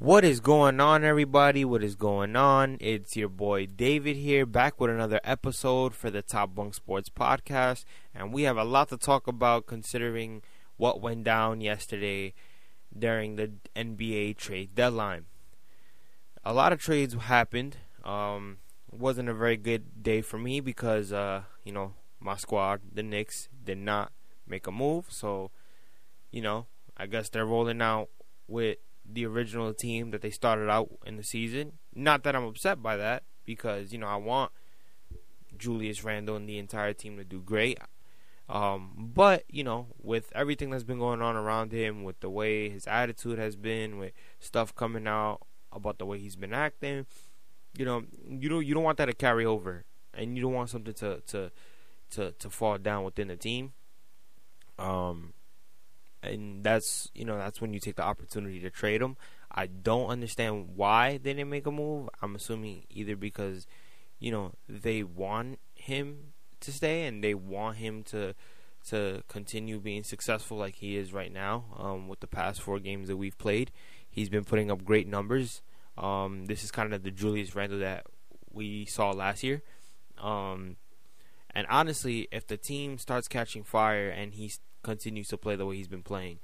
What is going on, everybody? What is going on? It's your boy David here, back with another episode for the Top Bunk Sports Podcast. And we have a lot to talk about considering what went down yesterday during the NBA trade deadline. A lot of trades happened. Um, wasn't a very good day for me because, uh, you know, my squad, the Knicks, did not make a move. So, you know, I guess they're rolling out with the original team that they started out in the season. Not that I'm upset by that because you know I want Julius Randle and the entire team to do great. Um, but you know, with everything that's been going on around him, with the way his attitude has been, with stuff coming out about the way he's been acting, you know, you don't you don't want that to carry over, and you don't want something to to to to fall down within the team. Um, and that's you know that's when you take the opportunity to trade him. I don't understand why they didn't make a move. I'm assuming either because you know they want him to stay and they want him to to continue being successful like he is right now. Um, with the past four games that we've played, he's been putting up great numbers. Um, this is kind of the Julius Randle that we saw last year. Um, and honestly, if the team starts catching fire and he's continues to play the way he's been playing.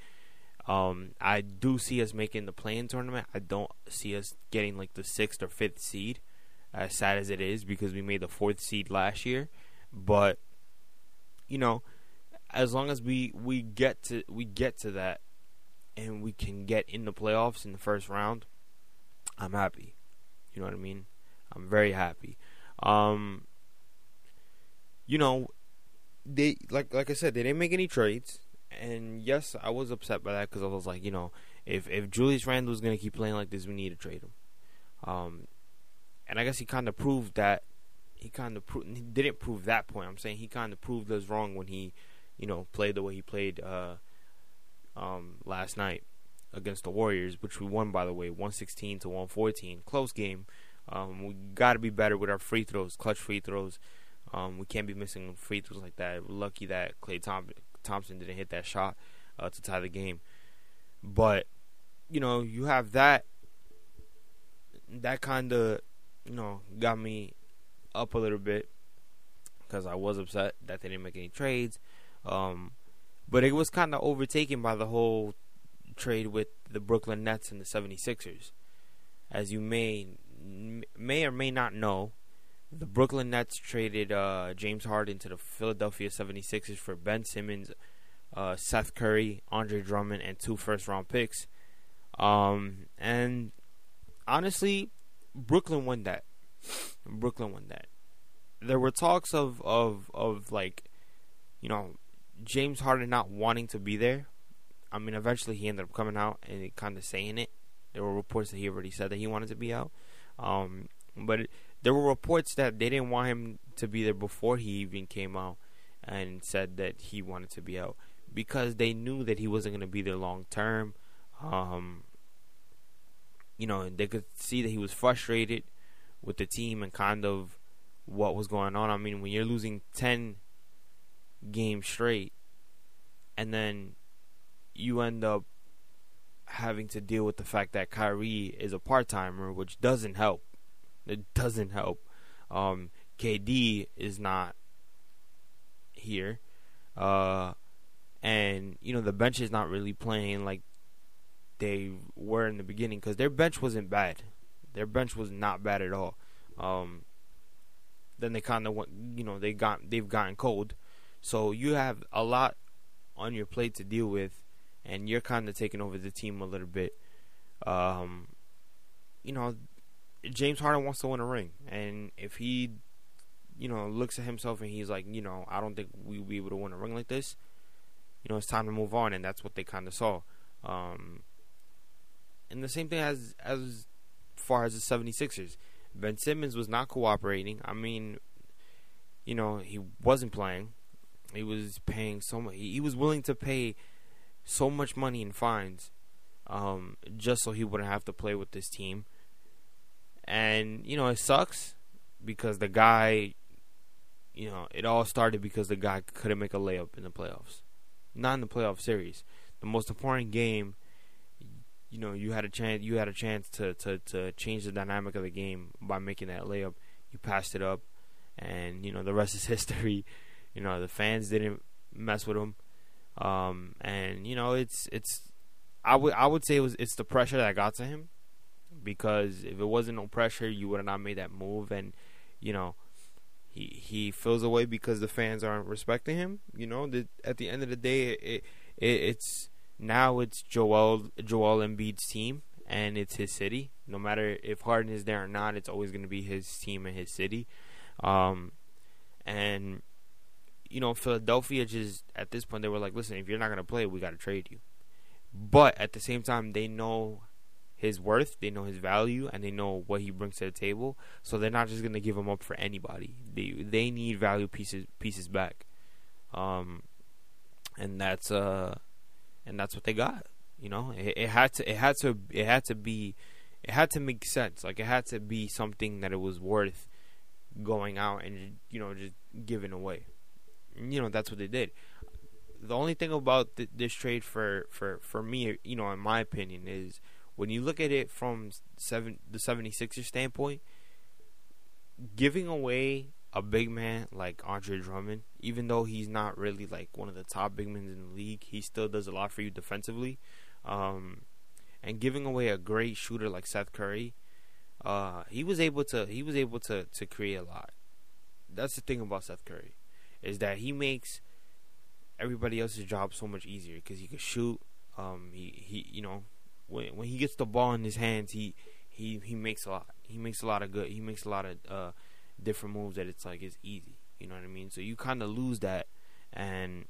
Um, I do see us making the play-in tournament. I don't see us getting like the sixth or fifth seed, as sad as it is, because we made the fourth seed last year. But you know, as long as we we get to we get to that, and we can get in the playoffs in the first round, I'm happy. You know what I mean? I'm very happy. Um, you know, they like like I said, they didn't make any trades, and yes, I was upset by that because I was like, you know, if if Julius Randle is gonna keep playing like this, we need to trade him. Um, and I guess he kind of proved that he kind of pro- he didn't prove that point. I'm saying he kind of proved us wrong when he, you know, played the way he played uh, um, last night against the Warriors, which we won by the way, 116 to 114, close game. Um, we got to be better with our free throws, clutch free throws. Um, we can't be missing free throws like that. We're lucky that Thom- Thompson didn't hit that shot uh, to tie the game. But you know, you have that. That kind of, you know, got me up a little bit because I was upset that they didn't make any trades. Um, but it was kind of overtaken by the whole trade with the Brooklyn Nets and the 76ers. As you may may or may not know, the Brooklyn Nets traded uh, James Harden to the Philadelphia 76ers for Ben Simmons, uh, Seth Curry, Andre Drummond, and two first round picks. Um, and honestly, Brooklyn won that. Brooklyn won that. There were talks of, of, of like, you know, James Harden not wanting to be there. I mean, eventually he ended up coming out and kind of saying it. There were reports that he already said that he wanted to be out. Um, but there were reports that they didn't want him to be there before he even came out and said that he wanted to be out because they knew that he wasn't going to be there long term. Um, you know, they could see that he was frustrated with the team and kind of what was going on. I mean, when you're losing 10 games straight and then you end up having to deal with the fact that Kyrie is a part timer, which doesn't help. It doesn't help. Um, KD is not here. Uh, and, you know, the bench is not really playing like they were in the beginning because their bench wasn't bad. Their bench was not bad at all. Um, then they kind of went, you know, they got they've gotten cold, so you have a lot on your plate to deal with, and you're kind of taking over the team a little bit. Um, you know, James Harden wants to win a ring, and if he, you know, looks at himself and he's like, you know, I don't think we'll be able to win a ring like this. You know, it's time to move on, and that's what they kind of saw. Um, and the same thing as as far as the 76ers. Ben Simmons was not cooperating. I mean, you know, he wasn't playing. He was paying so much. He was willing to pay so much money in fines, um, just so he wouldn't have to play with this team. And you know, it sucks because the guy, you know, it all started because the guy couldn't make a layup in the playoffs, not in the playoff series. The most important game you know you had a chance you had a chance to, to, to change the dynamic of the game by making that layup. You passed it up, and you know the rest is history. You know the fans didn't mess with him, um, and you know it's it's I would I would say it was it's the pressure that got to him because if it wasn't no pressure, you would have not made that move, and you know he he feels away because the fans aren't respecting him. You know, the, at the end of the day, it, it it's now it's Joel Joel Embiid's team and it's his city. No matter if Harden is there or not, it's always going to be his team and his city. Um, and you know, Philadelphia just at this point they were like, listen, if you're not going to play, we got to trade you. But at the same time, they know his worth, they know his value, and they know what he brings to the table. So they're not just to give him up for anybody. They they need value pieces pieces back. Um, and that's uh and that's what they got. You know, it, it had to, it had to, it had to be, it had to make sense. Like it had to be something that it was worth going out and you know just giving away. You know, that's what they did. The only thing about th- this trade for for for me, you know, in my opinion, is when you look at it from seven the 76ers standpoint, giving away a big man like Andre Drummond, even though he's not really like one of the top big men in the league, he still does a lot for you defensively. Um, and giving away a great shooter like Seth Curry, uh, he was able to he was able to to create a lot. That's the thing about Seth Curry, is that he makes everybody else's job so much easier because he can shoot. Um, he he you know when when he gets the ball in his hands, he he he makes a lot. He makes a lot of good. He makes a lot of uh, different moves that it's like it's easy. You know what I mean? So you kind of lose that, and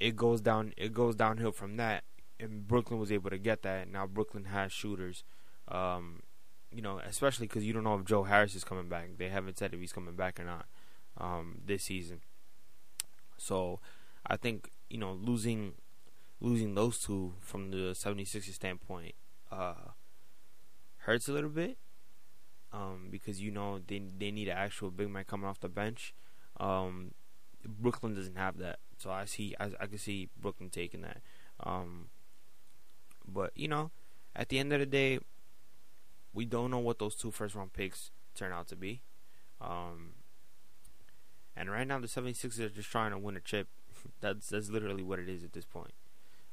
it goes down. It goes downhill from that. And Brooklyn was able to get that. Now Brooklyn has shooters. Um, you know, especially because you don't know if Joe Harris is coming back. They haven't said if he's coming back or not um, this season. So I think you know losing losing those two from the 76ers standpoint uh, hurts a little bit um, because you know they they need an actual big man coming off the bench. Um, Brooklyn doesn't have that, so I see I, I can see Brooklyn taking that. Um, but you know, at the end of the day, we don't know what those two first round picks turn out to be. Um, and right now the 76ers are just trying to win a chip. that's that's literally what it is at this point.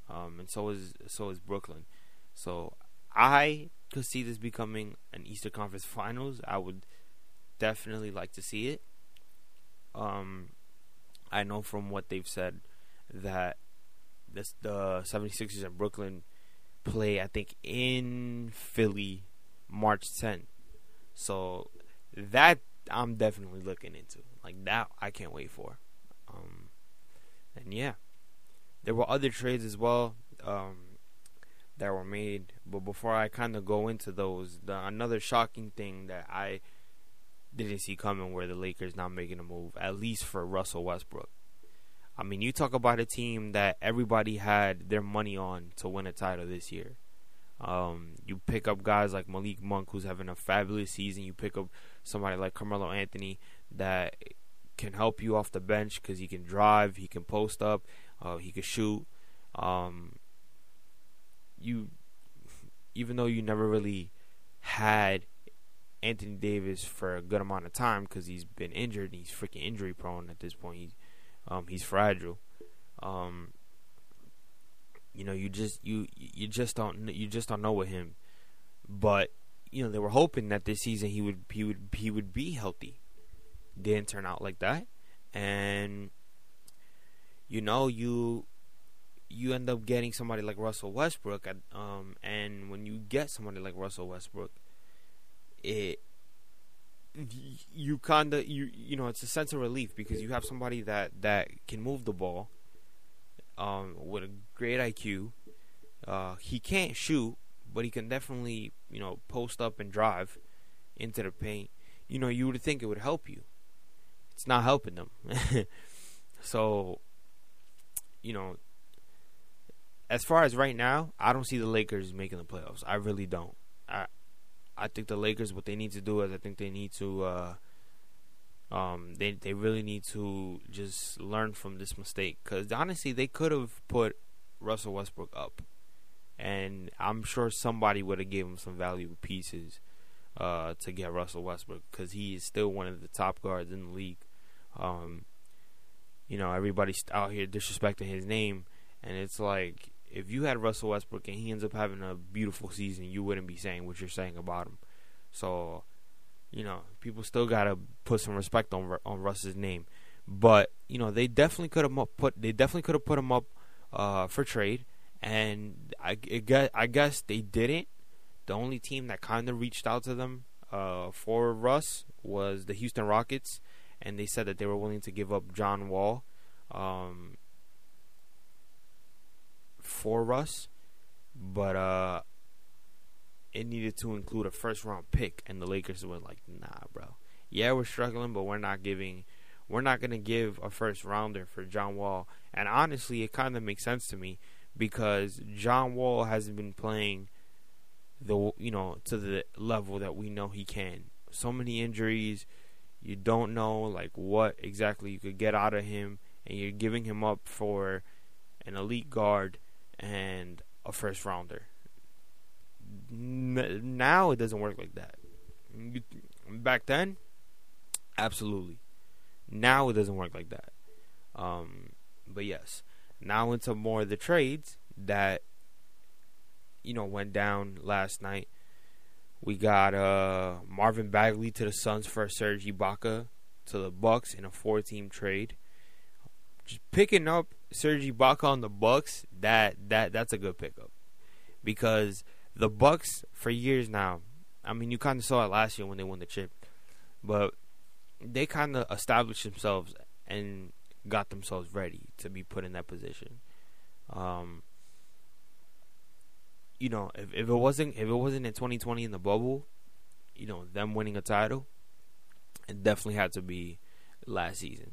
Um, and so is so is Brooklyn. So I could see this becoming an Easter Conference Finals. I would definitely like to see it. Um, I know from what they've said that this the 76ers and Brooklyn play I think in Philly March 10th. So that I'm definitely looking into. Like that I can't wait for. Um, and yeah. There were other trades as well. Um, that were made. But before I kind of go into those, the, another shocking thing that I didn't see coming were the Lakers not making a move, at least for Russell Westbrook. I mean, you talk about a team that everybody had their money on to win a title this year. Um, you pick up guys like Malik Monk, who's having a fabulous season. You pick up somebody like Carmelo Anthony that can help you off the bench because he can drive, he can post up, uh, he could shoot. Um, you even though you never really had Anthony Davis for a good amount of time because he's been injured and he's freaking injury prone at this point. He's um, he's fragile. Um, you know, you just you you just don't you just don't know with him. But you know, they were hoping that this season he would he would he would be healthy. Didn't turn out like that, and you know you you end up getting somebody like Russell Westbrook, at, um, and when you get somebody like Russell Westbrook, it you kind of you you know it's a sense of relief because you have somebody that that can move the ball, um, with a great IQ. Uh, he can't shoot, but he can definitely you know post up and drive into the paint. You know you would think it would help you. It's not helping them. so you know as far as right now, I don't see the Lakers making the playoffs. I really don't. I I think the Lakers what they need to do is I think they need to uh, um they they really need to just learn from this mistake cuz honestly they could have put Russell Westbrook up and I'm sure somebody would have gave him some valuable pieces uh, to get Russell Westbrook because he is still one of the top guards in the league. Um, you know, everybody's out here disrespecting his name, and it's like if you had Russell Westbrook and he ends up having a beautiful season, you wouldn't be saying what you're saying about him. So, you know, people still gotta put some respect on on Russ's name. But you know, they definitely could have put they definitely could have put him up uh, for trade, and I guess I guess they didn't. The only team that kind of reached out to them uh, for Russ was the Houston Rockets, and they said that they were willing to give up John Wall um, for Russ, but uh, it needed to include a first round pick, and the Lakers were like, "Nah, bro. Yeah, we're struggling, but we're not giving." We're not going to give a first rounder for John Wall. And honestly, it kind of makes sense to me because John Wall hasn't been playing the you know to the level that we know he can. So many injuries, you don't know like what exactly you could get out of him, and you're giving him up for an elite guard and a first rounder. Now it doesn't work like that. Back then, absolutely. Now it doesn't work like that. Um, but yes, now into more of the trades that you know went down last night. We got uh, Marvin Bagley to the Suns for Serge Ibaka to the Bucks in a four-team trade. Just picking up Serge Ibaka on the Bucks, that that that's a good pickup because the Bucks for years now. I mean, you kind of saw it last year when they won the chip, but they kind of established themselves and got themselves ready to be put in that position. Um, you know, if, if it wasn't if it wasn't in 2020 in the bubble, you know, them winning a title, it definitely had to be last season.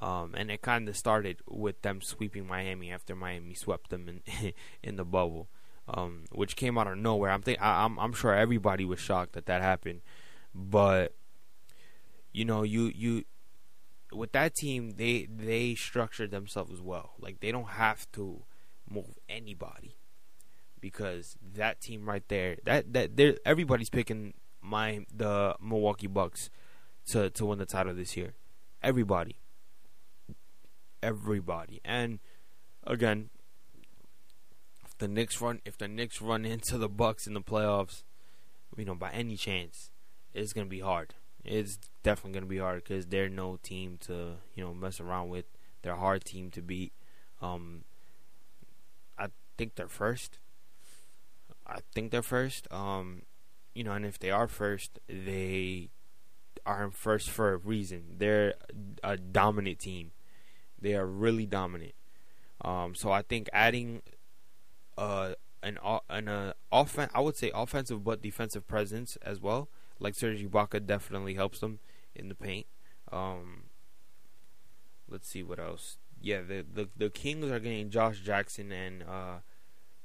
Um, and it kind of started with them sweeping Miami after Miami swept them in in the bubble, um, which came out of nowhere. I'm think I, I'm I'm sure everybody was shocked that that happened, but you know, you you with that team, they they structured themselves well. Like they don't have to move anybody because that team right there, that that they everybody's picking my the Milwaukee Bucks to to win the title this year. Everybody, everybody, and again, if the Knicks run if the Knicks run into the Bucks in the playoffs, you know, by any chance, it's gonna be hard it's definitely to be hard because they're no team to you know mess around with. They're a hard team to beat. Um, I think they're first. I think they're first. Um, you know, and if they are first, they are first for a reason. They're a dominant team. They are really dominant. Um, so I think adding uh, an an uh, offense, I would say offensive but defensive presence as well like Serge Ibaka definitely helps them in the paint. Um, let's see what else. Yeah, the, the the Kings are getting Josh Jackson and uh,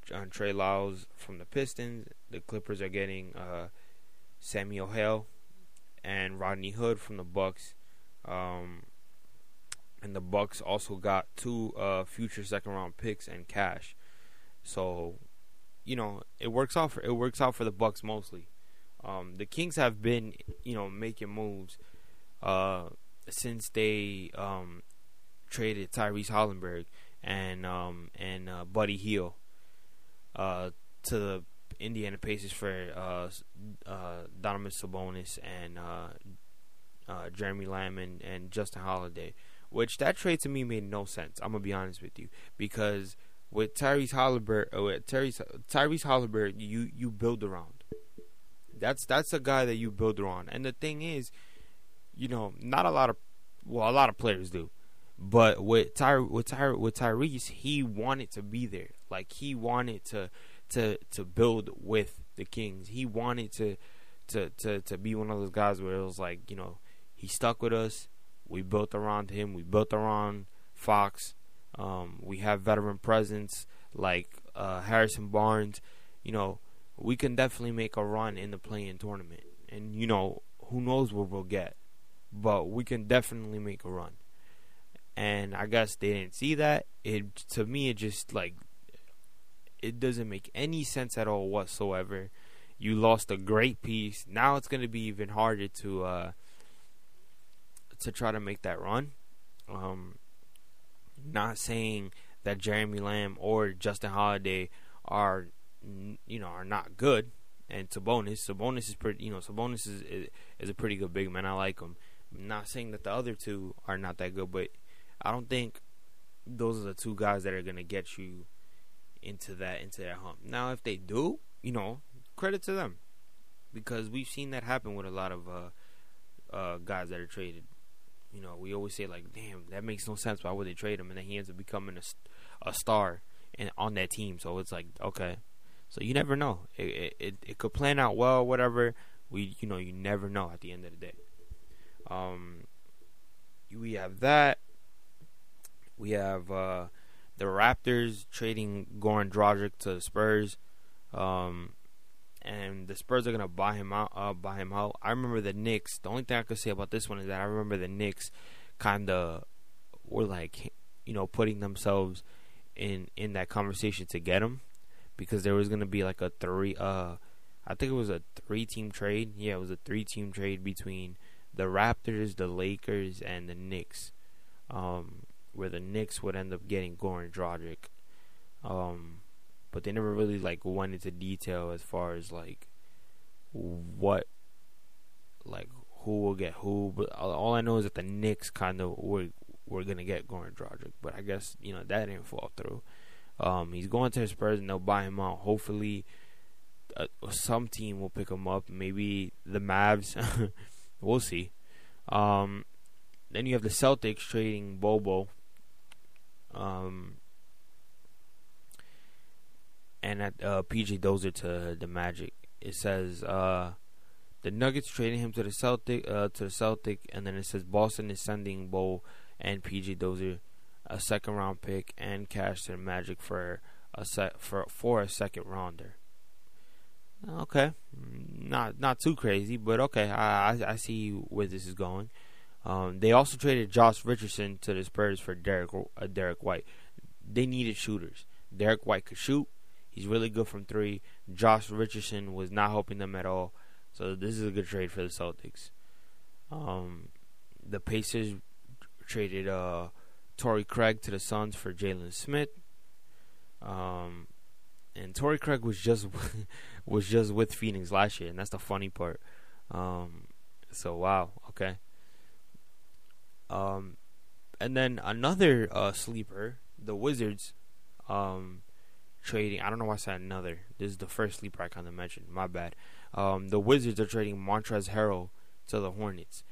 John Trey Lyles from the Pistons. The Clippers are getting uh, Samuel Hale and Rodney Hood from the Bucks. Um, and the Bucks also got two uh, future second round picks and cash. So, you know, it works out for it works out for the Bucks mostly. Um, the Kings have been, you know, making moves uh, since they um, traded Tyrese Haliburton and um, and uh, Buddy Hield uh, to the Indiana Pacers for uh, uh, Donovan Sabonis and uh, Jeremy Lamb and, and Justin Holiday. Which that trade to me made no sense. I'm gonna be honest with you because with Tyrese Haliburton, with Tyrese Tyrese Haliburton, you you build around. That's that's a guy that you build around. And the thing is, you know, not a lot of well, a lot of players do. But with Ty with Ty with Tyrese, he wanted to be there. Like he wanted to to to build with the Kings. He wanted to to to to be one of those guys where it was like, you know, he stuck with us. We built around him. We built around Fox. Um, we have veteran presence like uh, Harrison Barnes. You know, we can definitely make a run in the play-in tournament. And you know, who knows what we'll get, but we can definitely make a run. And I guess they didn't see that. It to me, it just like it doesn't make any sense at all whatsoever. You lost a great piece. Now it's going to be even harder to uh, to try to make that run. Um, not saying that Jeremy Lamb or Justin Holiday are you know are not good, and Sabonis Sabonis is pretty you know Sabonis is is, is a pretty good big man. I like him. I'm not saying that the other two are not that good, but I don't think those are the two guys that are gonna get you into that into that hump. Now, if they do, you know, credit to them because we've seen that happen with a lot of uh, uh, guys that are traded. You know, we always say like, "Damn, that makes no sense. Why would they trade him?" And then he ends up becoming a, a star and on that team. So it's like, okay, so you never know. It, it it could plan out well, whatever. We you know you never know at the end of the day. Um, we have that. We have uh, the Raptors trading Goran Dragic to the Spurs. Um, and the Spurs are gonna buy him out. Uh, buy him out. I remember the Knicks. The only thing I could say about this one is that I remember the Knicks kind of were like, you know, putting themselves in in that conversation to get him because there was gonna be like a three. Uh, I think it was a three team trade. Yeah, it was a three team trade between the Raptors, the Lakers, and the Knicks. Um, where the Knicks would end up getting Goran Dragic. Um, but they never really like went into detail as far as like what like who will get who. But all I know is that the Knicks kind of were were gonna get Goran Dragic, but I guess you know that didn't fall through. Um, he's going to the Spurs and they'll buy him out. Hopefully, uh, some team will pick him up. Maybe the Mavs. we'll see. Um, then you have the Celtics trading Bol Bol. Um, and at uh, PJ Dozier to the Magic. It says uh, the Nuggets trading him to the Celtic uh, to the Celtic, and then it says Boston is sending Bo and PJ Dozier a second round pick and cash to the Magic for a set for for a second rounder. Okay, not not too crazy, but okay. I I, I see where this is going. Um, they also traded Josh Richardson to the Spurs for Derek uh, Derek White. They needed shooters. Derek White could shoot. He's really good from three. Josh Richardson was not helping them at all. So this is a good trade for the Celtics. Um, the Pacers traded uh, Torrey Craig to the Suns for Jalen Smith. Um, and Torrey Craig was just was just with Phoenix last year, and that's the funny part. Um, so wow, okay. Um, and then another uh, sleeper, the Wizards. Um, trading. I don't know why I said another. This is the first sleeper I kind of mentioned. My bad. Um, the Wizards are trading Montrezl Harrell to the Hornets.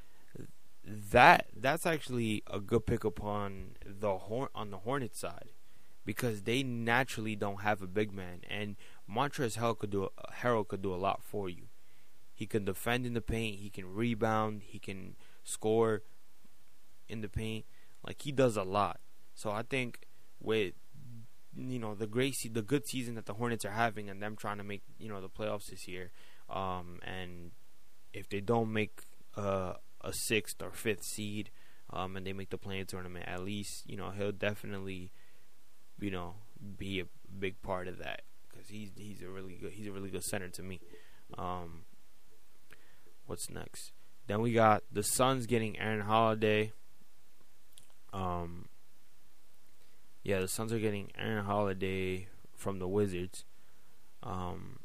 That that's actually a good pick on the horn on the Hornets side because they naturally don't have a big man, and Montrezl Harrell could do a, Harrell could do a lot for you. He can defend in the paint. He can rebound. He can score in the paint. Like he does a lot. So I think with you know the great se- the good season that the Hornets are having and them trying to make you know the playoffs this year. Um, and if they don't make uh, a sixth or fifth seed, um, and they make the play-in tournament, at least you know he'll definitely you know be a big part of that because he's he's a really good he's a really good center to me. Um, what's next? Then we got the Suns getting Aaron Holiday. Um, yeah, the Suns are getting Aaron Holiday from the Wizards. Um,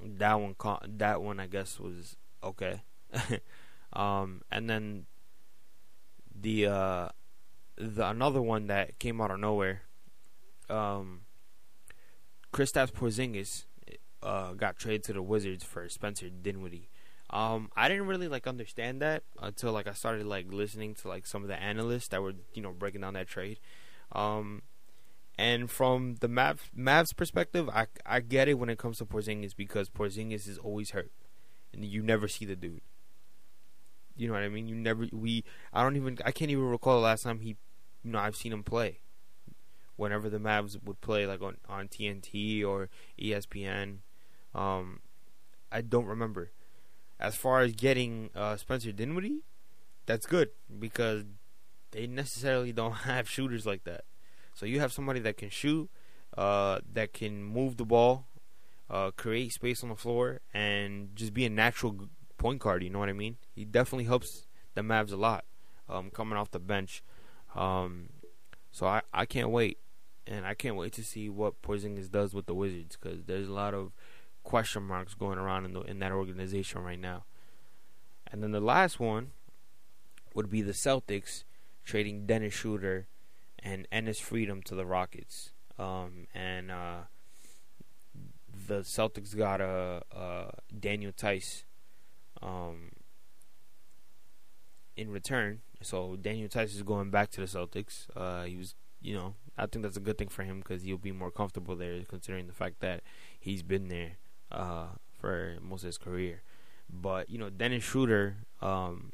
that one, that one, I guess was okay. um, and then the uh, the another one that came out of nowhere. Um, Kristaps Porzingis uh, got traded to the Wizards for Spencer Dinwiddie. Um, I didn't really like understand that until like I started like listening to like some of the analysts that were you know breaking down that trade. Um, and from the Mavs, Mavs perspective, I I get it when it comes to Porzingis because Porzingis is always hurt, and you never see the dude. You know what I mean? You never we I don't even I can't even recall the last time he you know I've seen him play. Whenever the Mavs would play like on on TNT or ESPN, um, I don't remember as far as getting uh, Spencer Dinwiddie, that's good because they necessarily don't have shooters like that. So you have somebody that can shoot, uh, that can move the ball, uh, create space on the floor, and just be a natural point guard. You know what I mean? He definitely helps the Mavs a lot um, coming off the bench. Um, so I, I can't wait, and I can't wait to see what Porzingis does with the Wizards because there's a lot of question marks going around in the, in that organization right now. And then the last one would be the Celtics trading Dennis Schroeder and Enes Freedom to the Rockets. Um, and uh, the Celtics got a, a Daniel Theis um, in return. So Daniel Theis is going back to the Celtics. Uh, he was, you know, I think that's a good thing for him because he'll be more comfortable there, considering the fact that he's been there uh, for most of his career. But you know, Dennis Schroeder um,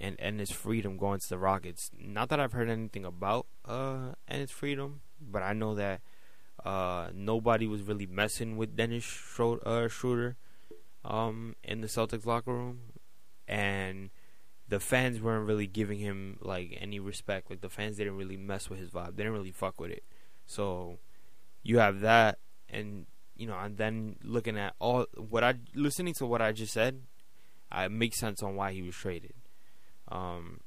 and Enes Freedom going to the Rockets. Not that I've heard anything about uh, Enes Freedom, but I know that uh, nobody was really messing with Dennis Schroeder, uh, Schroeder um, in the Celtics locker room, and the fans weren't really giving him like any respect. Like the fans didn't really mess with his vibe. They didn't really fuck with it. So you have that, and you know, and then looking at all what I listening to what I just said, it makes sense on why he was traded. Um,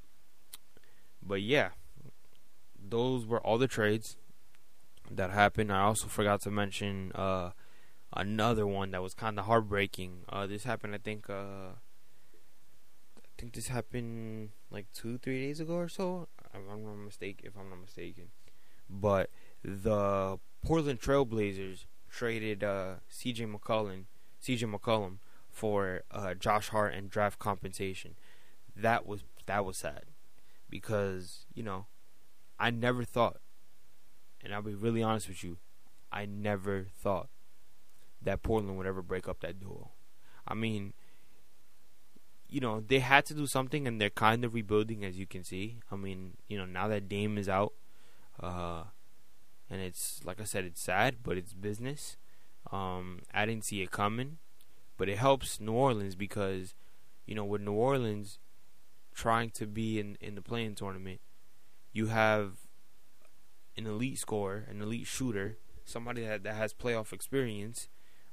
but yeah, those were all the trades that happened. I also forgot to mention uh, another one that was kind of heartbreaking. Uh, this happened, I think. Uh, I think this happened like two, three days ago or so. I'm not mistaken. If I'm not mistaken, but the Portland Trailblazers traded uh, C.J. McCollum, C.J. McCollum for uh, Josh Hart and draft compensation. That was that was sad because you know I never thought, and I'll be really honest with you, I never thought that Portland would ever break up that duo. I mean, you know, they had to do something, and they're kind of rebuilding, as you can see. I mean, you know, now that Dame is out, uh, and it's like I said, it's sad, but it's business. Um, I didn't see it coming, but it helps New Orleans because, you know, with New Orleans trying to be in in the play-in tournament, you have an elite scorer, an elite shooter, somebody that that has playoff experience,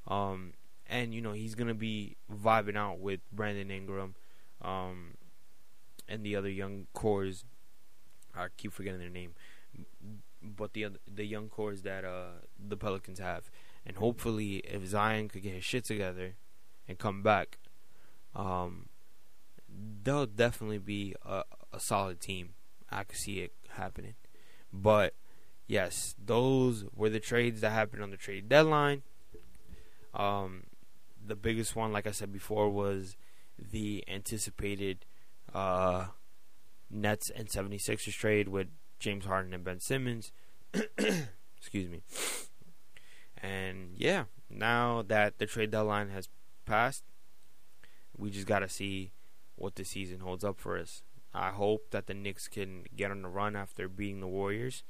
um, and you know he's gonna be vibing out with Brandon Ingram, um, and the other young cores. I keep forgetting their name but the the young cores that uh, the Pelicans have, and hopefully if Zion could get his shit together and come back, um, they'll definitely be a, a solid team. I could see it happening, but yes, those were the trades that happened on the trade deadline. Um, the biggest one, like I said before, was the anticipated uh, Nets and 76ers trade with James Harden and Ben Simmons. Excuse me. And yeah, now that the trade deadline has passed, we just got to see what the season holds up for us. I hope that the Knicks can get on the run after beating the Warriors.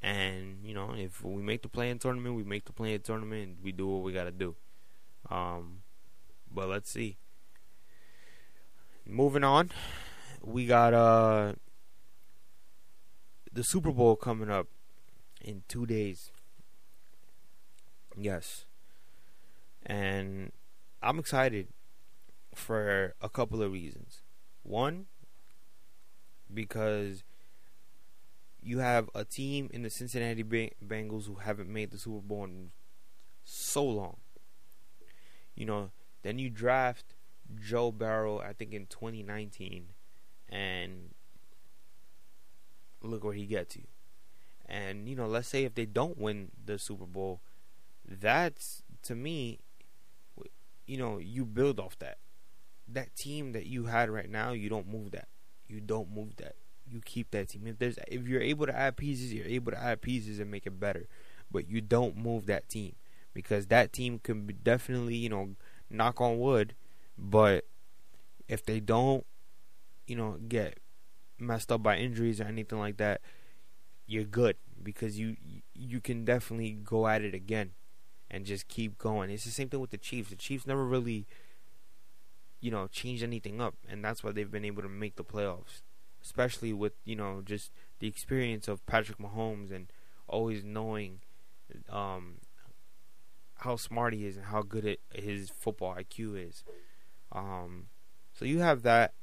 And, you know, if we make the play in tournament, we make the play in tournament we do what we got to do. Um, but let's see. Moving on, we got uh the Super Bowl coming up in two days. Yes. And I'm excited for a couple of reasons. One, because you have a team in the Cincinnati Bengals who haven't made the Super Bowl in so long. You know, then you draft Joe Burrow, I think in 2019, and look where he gets you. And you know, let's say if they don't win the Super Bowl, that's to me, you know, you build off that. That team that you had right now, you don't move that. You don't move that. You keep that team. If there's, if you're able to add pieces, you're able to add pieces and make it better. But you don't move that team because that team can definitely, you know, knock on wood. But if they don't, you know, get messed up by injuries or anything like that, you're good because you you can definitely go at it again and just keep going. It's the same thing with the Chiefs. The Chiefs never really you know changed anything up and that's why they've been able to make the playoffs. Especially with, you know, just the experience of Patrick Mahomes and always knowing um, how smart he is and how good it, his football IQ is. Um, so you have that.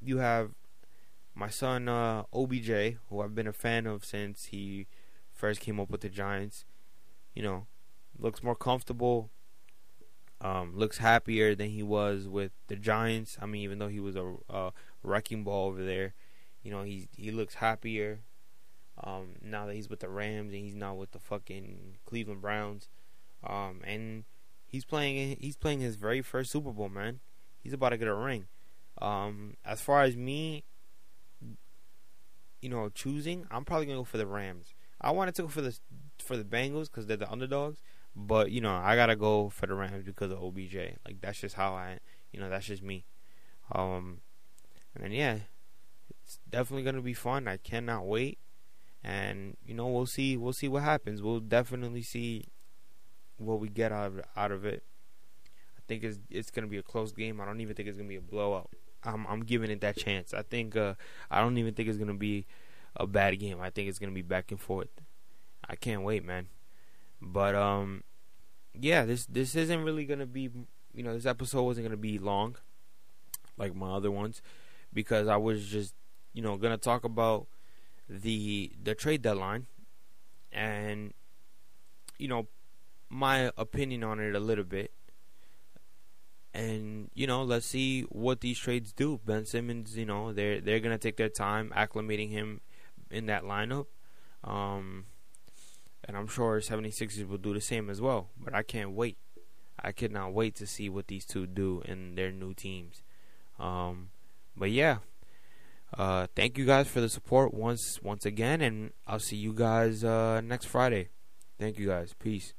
You have my son uh, OBJ, who I've been a fan of since he first came up with the Giants. You know, looks more comfortable. Um, looks happier than he was with the Giants. I mean, even though he was a, a wrecking ball over there, you know, he he looks happier. Um, now that he's with the Rams and he's not with the fucking Cleveland Browns, um, and he's playing he's playing his very first Super Bowl, man. He's about to get a ring. Um, as far as me, you know, choosing, I'm probably gonna go for the Rams. I wanted to go for the for the Bengals because they're the underdogs, but you know, I gotta go for the Rams because of OBJ. Like that's just how I, you know, that's just me. Um, and yeah, it's definitely gonna be fun. I cannot wait, and you know, we'll see. We'll see what happens. We'll definitely see what we get out of out of it. I think it's it's gonna be a close game. I don't even think it's gonna be a blowout. I'm I'm giving it that chance. I think uh, I don't even think it's gonna be a bad game. I think it's gonna be back and forth. I can't wait, man. But um, yeah, this this isn't really gonna be. You know, this episode wasn't gonna be long, like my other ones, because I was just you know gonna talk about the the trade deadline, and you know my opinion on it a little bit and you know let's see what these trades do. Ben Simmons, you know they're they're gonna take their time acclimating him in that lineup, um, and I'm sure 76ers will do the same as well. But I can't wait. I cannot wait to see what these two do in their new teams. Um, but yeah, uh, thank you guys for the support once once again, and I'll see you guys uh, next Friday. Thank you guys. Peace.